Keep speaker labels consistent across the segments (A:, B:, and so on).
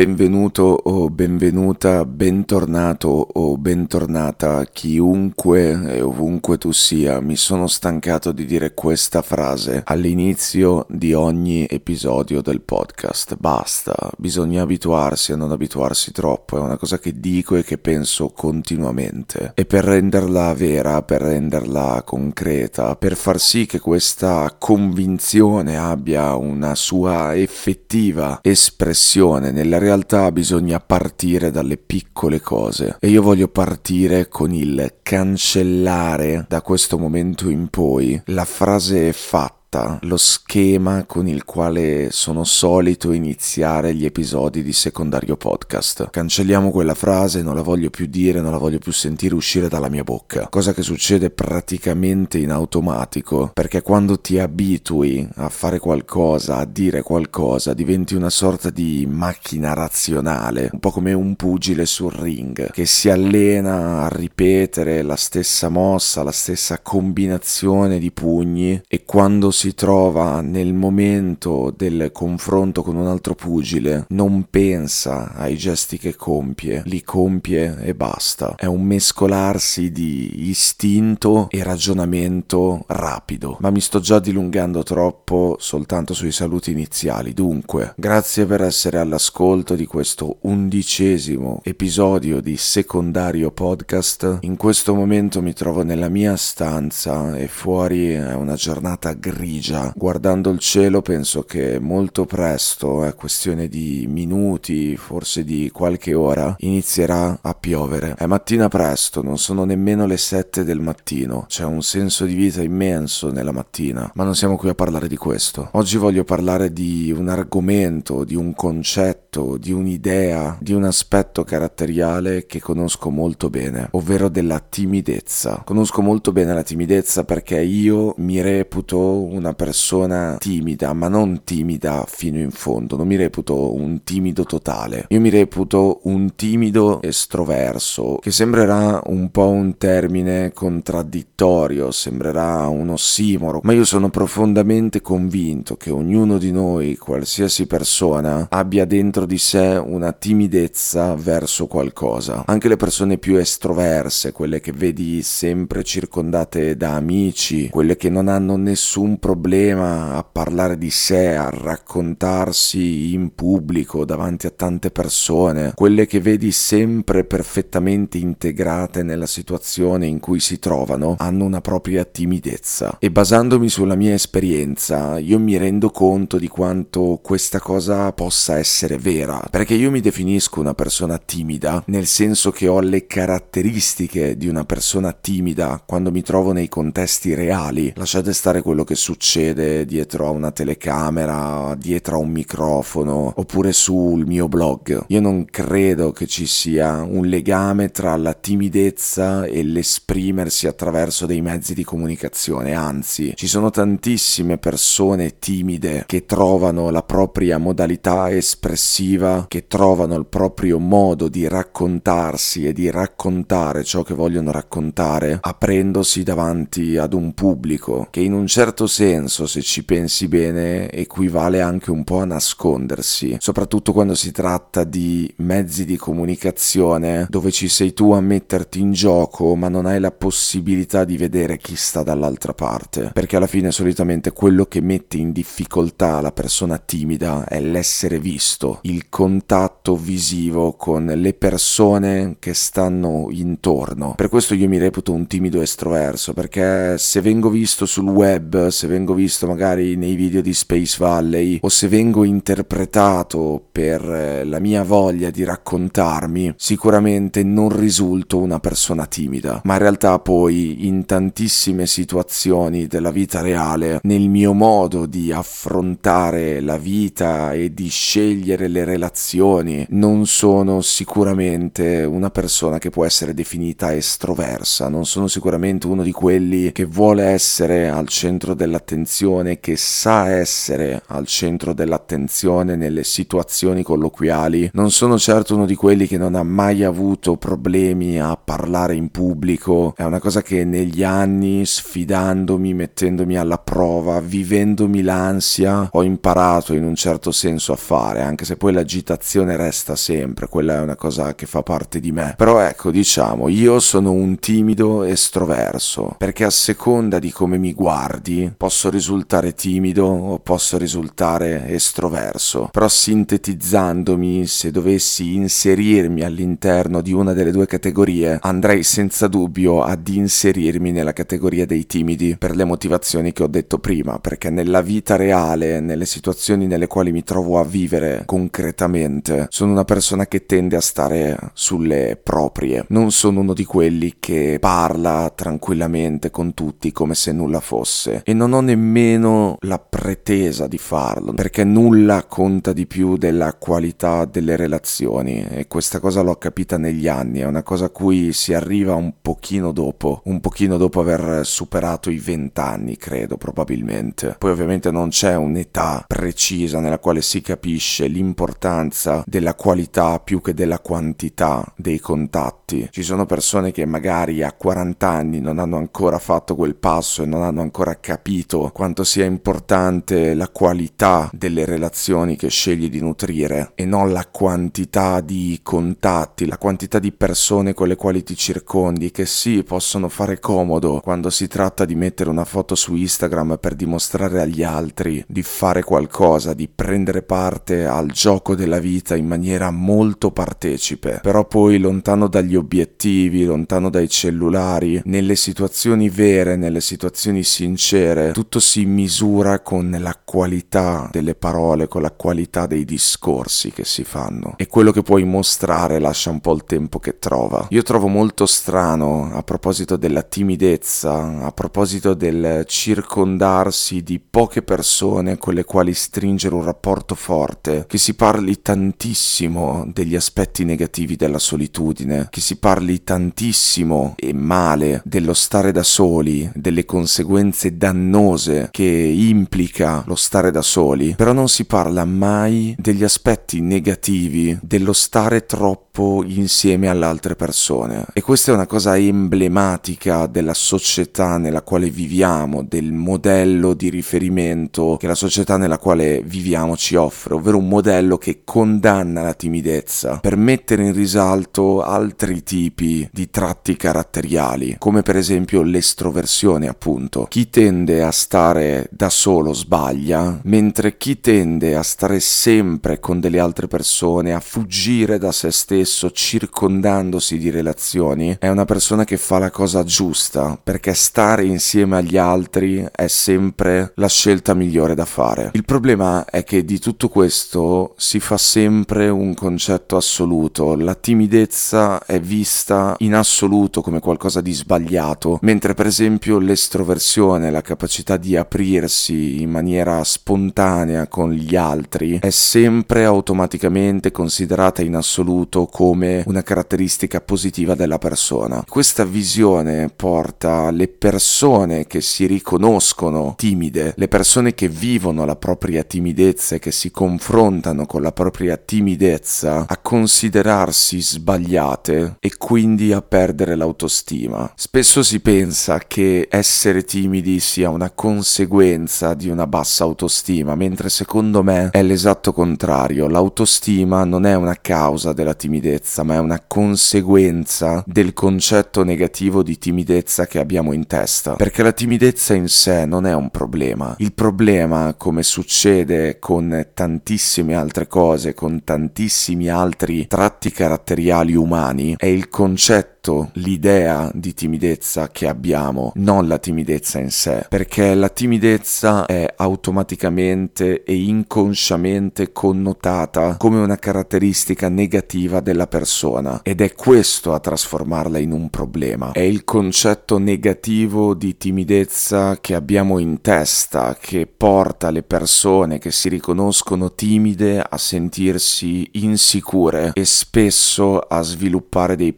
A: Benvenuto o benvenuta, bentornato o bentornata, chiunque e ovunque tu sia, mi sono stancato di dire questa frase all'inizio di ogni episodio del podcast. Basta, bisogna abituarsi a non abituarsi troppo, è una cosa che dico e che penso continuamente. E per renderla vera, per renderla concreta, per far sì che questa convinzione abbia una sua effettiva espressione nella realtà, realtà bisogna partire dalle piccole cose. E io voglio partire con il cancellare da questo momento in poi la frase fatta fatta lo schema con il quale sono solito iniziare gli episodi di secondario podcast. Cancelliamo quella frase, non la voglio più dire, non la voglio più sentire uscire dalla mia bocca. Cosa che succede praticamente in automatico, perché quando ti abitui a fare qualcosa, a dire qualcosa, diventi una sorta di macchina razionale, un po' come un pugile sul ring, che si allena a ripetere la stessa mossa, la stessa combinazione di pugni e quando si trova nel momento del confronto con un altro pugile non pensa ai gesti che compie, li compie e basta. È un mescolarsi di istinto e ragionamento rapido. Ma mi sto già dilungando troppo soltanto sui saluti iniziali. Dunque, grazie per essere all'ascolto di questo undicesimo episodio di secondario podcast. In questo momento mi trovo nella mia stanza e fuori è una giornata grigia grigia. Guardando il cielo penso che molto presto, è questione di minuti, forse di qualche ora, inizierà a piovere. È mattina presto, non sono nemmeno le sette del mattino. C'è un senso di vita immenso nella mattina, ma non siamo qui a parlare di questo. Oggi voglio parlare di un argomento, di un concetto, di un'idea, di un aspetto caratteriale che conosco molto bene, ovvero della timidezza. Conosco molto bene la timidezza perché io mi reputo un una persona timida, ma non timida fino in fondo, non mi reputo un timido totale, io mi reputo un timido estroverso, che sembrerà un po' un termine contraddittorio, sembrerà un ossimoro, ma io sono profondamente convinto che ognuno di noi, qualsiasi persona, abbia dentro di sé una timidezza verso qualcosa. Anche le persone più estroverse, quelle che vedi sempre circondate da amici, quelle che non hanno nessun problema problema a parlare di sé, a raccontarsi in pubblico davanti a tante persone, quelle che vedi sempre perfettamente integrate nella situazione in cui si trovano, hanno una propria timidezza. E basandomi sulla mia esperienza, io mi rendo conto di quanto questa cosa possa essere vera, perché io mi definisco una persona timida, nel senso che ho le caratteristiche di una persona timida quando mi trovo nei contesti reali. Lasciate stare quello che succede succede dietro a una telecamera, dietro a un microfono oppure sul mio blog. Io non credo che ci sia un legame tra la timidezza e l'esprimersi attraverso dei mezzi di comunicazione, anzi ci sono tantissime persone timide che trovano la propria modalità espressiva, che trovano il proprio modo di raccontarsi e di raccontare ciò che vogliono raccontare aprendosi davanti ad un pubblico che in un certo senso senso, se ci pensi bene, equivale anche un po' a nascondersi, soprattutto quando si tratta di mezzi di comunicazione dove ci sei tu a metterti in gioco, ma non hai la possibilità di vedere chi sta dall'altra parte, perché alla fine solitamente quello che mette in difficoltà la persona timida è l'essere visto, il contatto visivo con le persone che stanno intorno. Per questo io mi reputo un timido estroverso, perché se vengo visto sul web, se vengo visto magari nei video di Space Valley o se vengo interpretato per eh, la mia voglia di raccontarmi, sicuramente non risulto una persona timida, ma in realtà poi in tantissime situazioni della vita reale, nel mio modo di affrontare la vita e di scegliere le relazioni, non sono sicuramente una persona che può essere definita estroversa, non sono sicuramente uno di quelli che vuole essere al centro dell'attenzione, che sa essere al centro dell'attenzione nelle situazioni colloquiali, non sono certo uno di quelli che non ha mai avuto problemi a parlare in pubblico, è una cosa che negli anni, sfidandomi, mettendomi alla prova, vivendomi l'ansia, ho imparato in un certo senso a fare, anche se poi l'agitazione resta sempre, quella è una cosa che fa parte di me. Però ecco, diciamo, io sono un timido estroverso, perché a seconda di come mi guardi, posso risultare timido o posso risultare estroverso. Però sintetizzandomi, se dovessi inserirmi all'interno di una delle due categorie, andrei senza dubbio ad inserirmi nella categoria dei timidi per le motivazioni che ho detto prima, perché nella vita reale, nelle situazioni nelle quali mi trovo a vivere concretamente, sono una persona che tende a stare sulle proprie. Non sono uno di quelli che parla tranquillamente con tutti come se nulla fosse e non ho nemmeno la pretesa di farlo, perché nulla conta di più della qualità delle relazioni e questa cosa l'ho capita negli anni, è una cosa a cui si arriva un pochino dopo, un pochino dopo aver superato i vent'anni, credo probabilmente. Poi ovviamente non c'è un'età precisa nella quale si capisce l'importanza della qualità più che della quantità dei contatti. Ci sono persone che magari a 40 anni non hanno ancora fatto quel passo e non hanno ancora capito quanto sia importante la qualità delle relazioni che scegli di nutrire e non la quantità di contatti, la quantità di persone con le quali ti circondi che sì possono fare comodo quando si tratta di mettere una foto su Instagram per dimostrare agli altri di fare qualcosa, di prendere parte al gioco della vita in maniera molto partecipe, però poi lontano dagli obiettivi, lontano dai cellulari, nelle situazioni vere, nelle situazioni sincere, tutto si misura con la qualità delle parole, con la qualità dei discorsi che si fanno. E quello che puoi mostrare lascia un po' il tempo che trova. Io trovo molto strano a proposito della timidezza, a proposito del circondarsi di poche persone con le quali stringere un rapporto forte, che si parli tantissimo degli aspetti negativi della solitudine, che si parli tantissimo e male dello stare da soli, delle conseguenze dannose che implica lo stare da soli, però non si parla mai degli aspetti negativi dello stare troppo insieme alle altre persone. E questa è una cosa emblematica della società nella quale viviamo, del modello di riferimento che la società nella quale viviamo ci offre, ovvero un modello che condanna la timidezza per mettere in risalto altri tipi di tratti caratteriali, come per esempio l'estroversione, appunto. Chi tende a stare da solo sbaglia, mentre chi tende a stare sempre con delle altre persone, a fuggire da se stesso, circondandosi di relazioni, è una persona che fa la cosa giusta, perché stare insieme agli altri è sempre la scelta migliore da fare. Il problema è che di tutto questo si fa sempre un concetto assoluto, la timidezza è vista in assoluto come qualcosa di sbagliato, mentre per esempio l'estroversione, la capacità di aprirsi in maniera spontanea con gli altri, è sempre automaticamente considerata in assoluto come una caratteristica positiva della persona. Questa visione porta le persone che si riconoscono timide, le persone che vivono la propria timidezza e che si confrontano con la propria timidezza a considerarsi sbagliate e quindi a perdere l'autostima. Spesso si pensa che essere timidi sia una conseguenza di una bassa autostima, mentre secondo me è l'esatto contrario. L'autostima non è una causa della timidezza, ma è una conseguenza del concetto negativo di timidezza che abbiamo in testa. Perché la timidezza in sé non è un problema. Il problema, come succede con tantissime altre cose, con tantissimi altri tratti caratteriali umani, è il concetto concetto, l'idea di timidezza che abbiamo, non la timidezza in sé, perché la timidezza è automaticamente e inconsciamente connotata come una caratteristica negativa della persona ed è questo a trasformarla in un problema. È il concetto negativo di timidezza che abbiamo in testa che porta le persone che si riconoscono timide a sentirsi insicure e spesso a sviluppare dei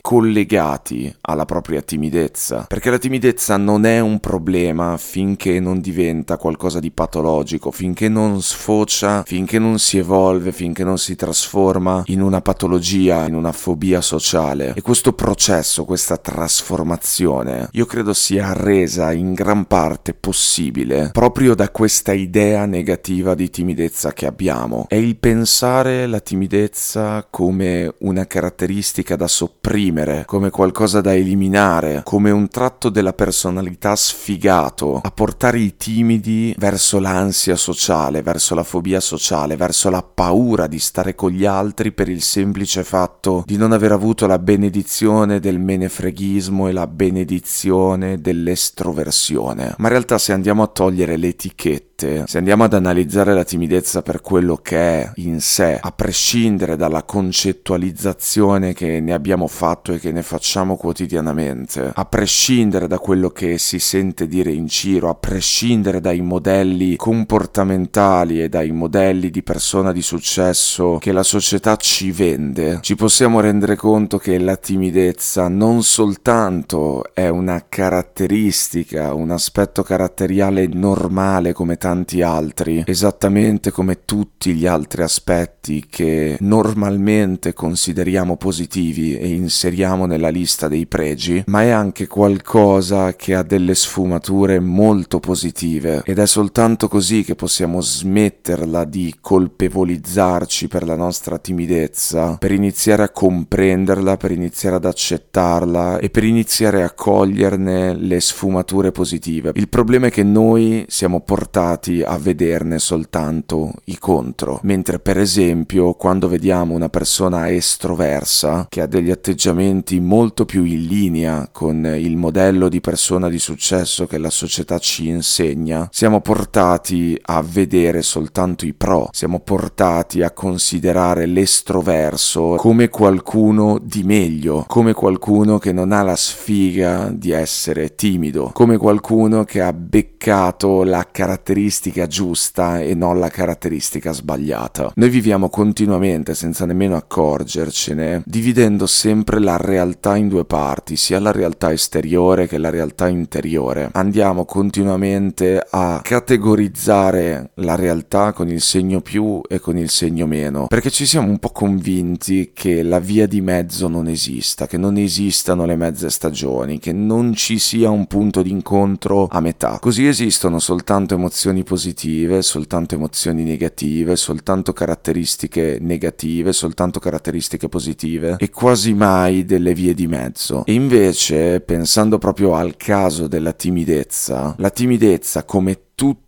A: collegati alla propria timidezza. Perché la timidezza non è un problema finché non diventa qualcosa di patologico, finché non sfocia, finché non si evolve, finché non si trasforma in una patologia, in una fobia sociale. E questo processo, questa trasformazione, io credo sia resa in gran parte possibile proprio da questa idea negativa di timidezza che abbiamo. È il pensare la timidezza come una caratteristica da sopprimere, come qualcosa da eliminare, come un tratto della personalità sfigato, a portare i timidi verso l'ansia sociale, verso la fobia sociale, verso la paura di stare con gli altri per il semplice fatto di non aver avuto la benedizione del menefreghismo e la benedizione dell'estroversione. Ma in realtà se andiamo a togliere le etichette, se andiamo ad analizzare la timidezza per quello che è in sé, a prescindere dalla concettualizzazione che ne abbiamo fatto e che ne facciamo quotidianamente, a prescindere da quello che si sente dire in giro, a prescindere dai modelli comportamentali e dai modelli di persona di successo che la società ci vende, ci possiamo rendere conto che la timidezza non soltanto è una caratteristica, un aspetto caratteriale normale come tanti altri, esattamente come tutti gli altri aspetti che normalmente consideriamo positivi e inseriamo nella lista dei pregi, ma è anche qualcosa che ha delle sfumature molto positive ed è soltanto così che possiamo smetterla di colpevolizzarci per la nostra timidezza, per iniziare a comprenderla, per iniziare ad accettarla e per iniziare a coglierne le sfumature positive. Il problema è che noi siamo portati a vederne soltanto i contro, mentre per esempio quando vediamo una persona estroversa che ha degli atteggiamenti molto più in linea con il modello di persona di successo che la società ci insegna, siamo portati a vedere soltanto i pro, siamo portati a considerare l'estroverso come qualcuno di meglio, come qualcuno che non ha la sfiga di essere timido, come qualcuno che ha beccato la caratteristica giusta e non la caratteristica sbagliata. Noi viviamo continuamente, senza nemmeno accorgercene, dividendo sempre la realtà in due parti, sia la realtà esteriore che la realtà interiore. Andiamo continuamente a categorizzare la realtà con il segno più e con il segno meno, perché ci siamo un po' convinti che la via di mezzo non esista, che non esistano le mezze stagioni, che non ci sia un punto d'incontro a metà. Così esistono soltanto emozioni positive, soltanto emozioni negative, soltanto caratteristiche negative, soltanto caratteristiche positive e quasi mai delle vie di mezzo. E invece, pensando proprio al caso della timidezza, la timidezza come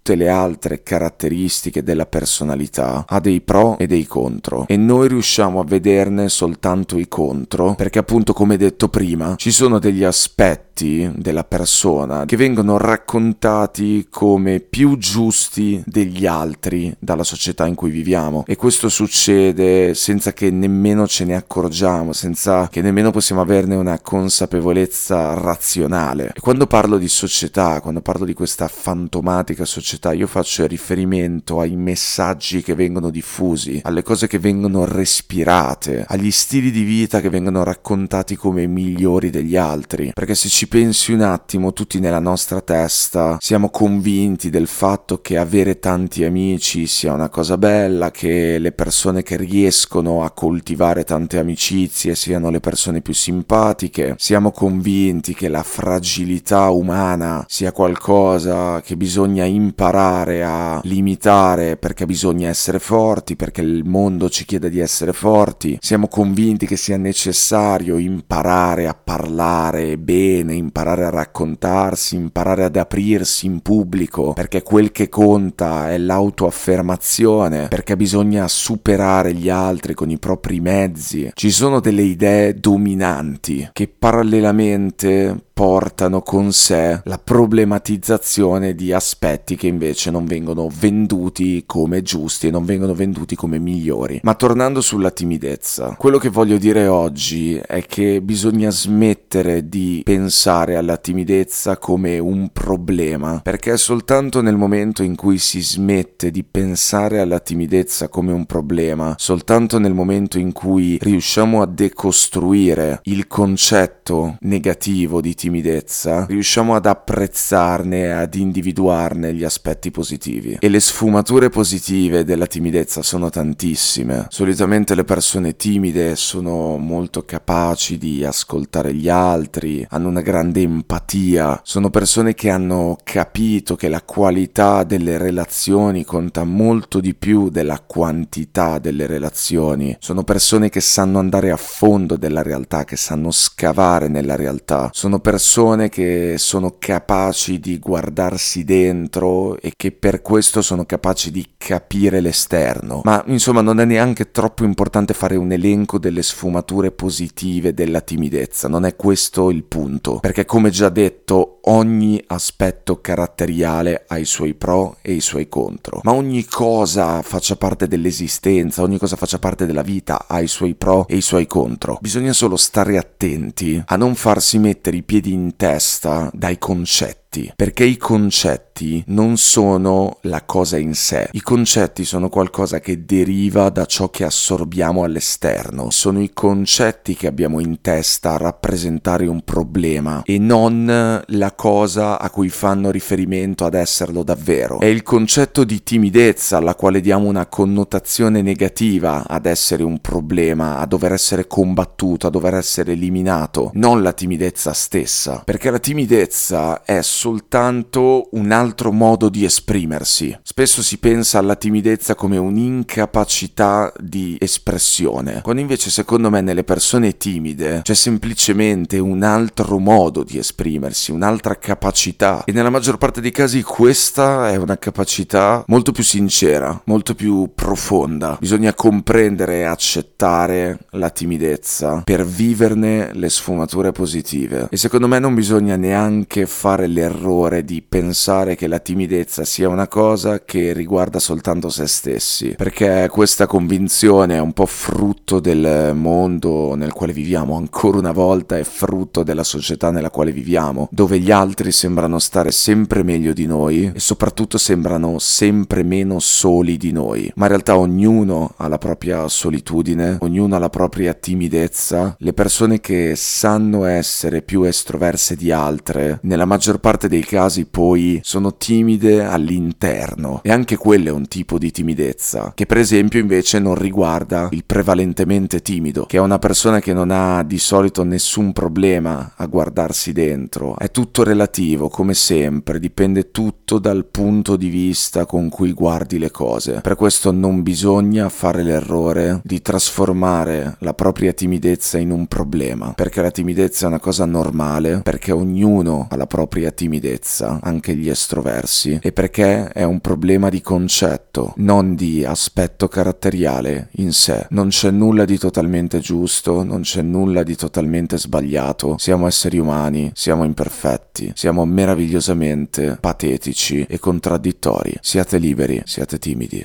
A: tutte le altre caratteristiche della personalità ha dei pro e dei contro. E noi riusciamo a vederne soltanto i contro perché appunto come detto prima ci sono degli aspetti della persona che vengono raccontati come più giusti degli altri dalla società in cui viviamo. E questo succede senza che nemmeno ce ne accorgiamo senza che nemmeno possiamo averne una consapevolezza razionale. E quando parlo di società quando parlo di questa fantomatica classica società, io faccio riferimento ai messaggi che vengono diffusi, alle cose che vengono respirate, agli stili di vita che vengono raccontati come migliori degli altri. Perché se ci pensi un attimo, tutti nella nostra testa siamo convinti del fatto che avere tanti amici sia una cosa bella, che le persone che riescono a coltivare tante amicizie siano le persone più simpatiche, siamo convinti che la fragilità umana sia qualcosa che bisogna imparare imparare a limitare perché bisogna essere forti, perché il mondo ci chiede di essere forti. Siamo convinti che sia necessario imparare a parlare bene, imparare a raccontarsi, imparare ad aprirsi in pubblico, perché quel che conta è l'autoaffermazione, perché bisogna superare gli altri con i propri mezzi. Ci sono delle idee dominanti che parallelamente portano con sé la problematizzazione di aspetti che invece non vengono venduti come giusti e non vengono venduti come migliori. Ma tornando sulla timidezza, quello che voglio dire oggi è che bisogna smettere di pensare alla timidezza come un problema, perché soltanto nel momento in cui si smette di pensare alla timidezza come un problema, soltanto nel momento in cui riusciamo a decostruire il concetto negativo di timidezza, riusciamo ad apprezzarne, ad individuarne gli aspetti positivi. E le sfumature positive della timidezza sono tantissime. Solitamente le persone timide sono molto capaci di ascoltare gli altri, hanno una grande empatia, sono persone che hanno capito che la qualità delle relazioni conta molto di più della quantità delle relazioni. Sono persone che sanno andare a fondo della realtà, che sanno scavare nella realtà. Sono persone che sono capaci di guardarsi dentro e che per questo sono capaci di capire l'esterno. Ma insomma non è neanche troppo importante fare un elenco delle sfumature positive della timidezza, non è questo il punto, perché come già detto ogni aspetto caratteriale ha i suoi pro e i suoi contro, ma ogni cosa faccia parte dell'esistenza, ogni cosa faccia parte della vita ha i suoi pro e i suoi contro. Bisogna solo stare attenti a non farsi mettere i piedi in testa dai concetti perché i concetti non sono la cosa in sé, i concetti sono qualcosa che deriva da ciò che assorbiamo all'esterno, sono i concetti che abbiamo in testa a rappresentare un problema e non la cosa a cui fanno riferimento ad esserlo davvero. È il concetto di timidezza alla quale diamo una connotazione negativa ad essere un problema, a dover essere combattuto, a dover essere eliminato, non la timidezza stessa, perché la timidezza è soltanto un altro modo di esprimersi. Spesso si pensa alla timidezza come un'incapacità di espressione, quando invece secondo me nelle persone timide c'è semplicemente un altro modo di esprimersi, un'altra capacità e nella maggior parte dei casi questa è una capacità molto più sincera, molto più profonda. Bisogna comprendere e accettare la timidezza per viverne le sfumature positive e secondo me non bisogna neanche fare le l'errore di pensare che la timidezza sia una cosa che riguarda soltanto se stessi, perché questa convinzione è un po' frutto del mondo nel quale viviamo, ancora una volta è frutto della società nella quale viviamo, dove gli altri sembrano stare sempre meglio di noi e soprattutto sembrano sempre meno soli di noi, ma in realtà ognuno ha la propria solitudine, ognuno ha la propria timidezza, le persone che sanno essere più estroverse di altre, nella maggior parte dei casi poi sono timide all'interno. E anche quello è un tipo di timidezza che per esempio invece non riguarda il prevalentemente timido che è una persona che non ha di solito nessun problema a guardarsi dentro. È tutto relativo come sempre dipende tutto dal punto di vista con cui guardi le cose. Per questo non bisogna fare l'errore di trasformare la propria timidezza in un problema perché la timidezza è una cosa normale perché ognuno ha la propria timidezza anche gli estroversi, e perché è un problema di concetto, non di aspetto caratteriale in sé. Non c'è nulla di totalmente giusto, non c'è nulla di totalmente sbagliato. Siamo esseri umani, siamo imperfetti, siamo meravigliosamente patetici e contraddittori. Siate liberi, siate timidi.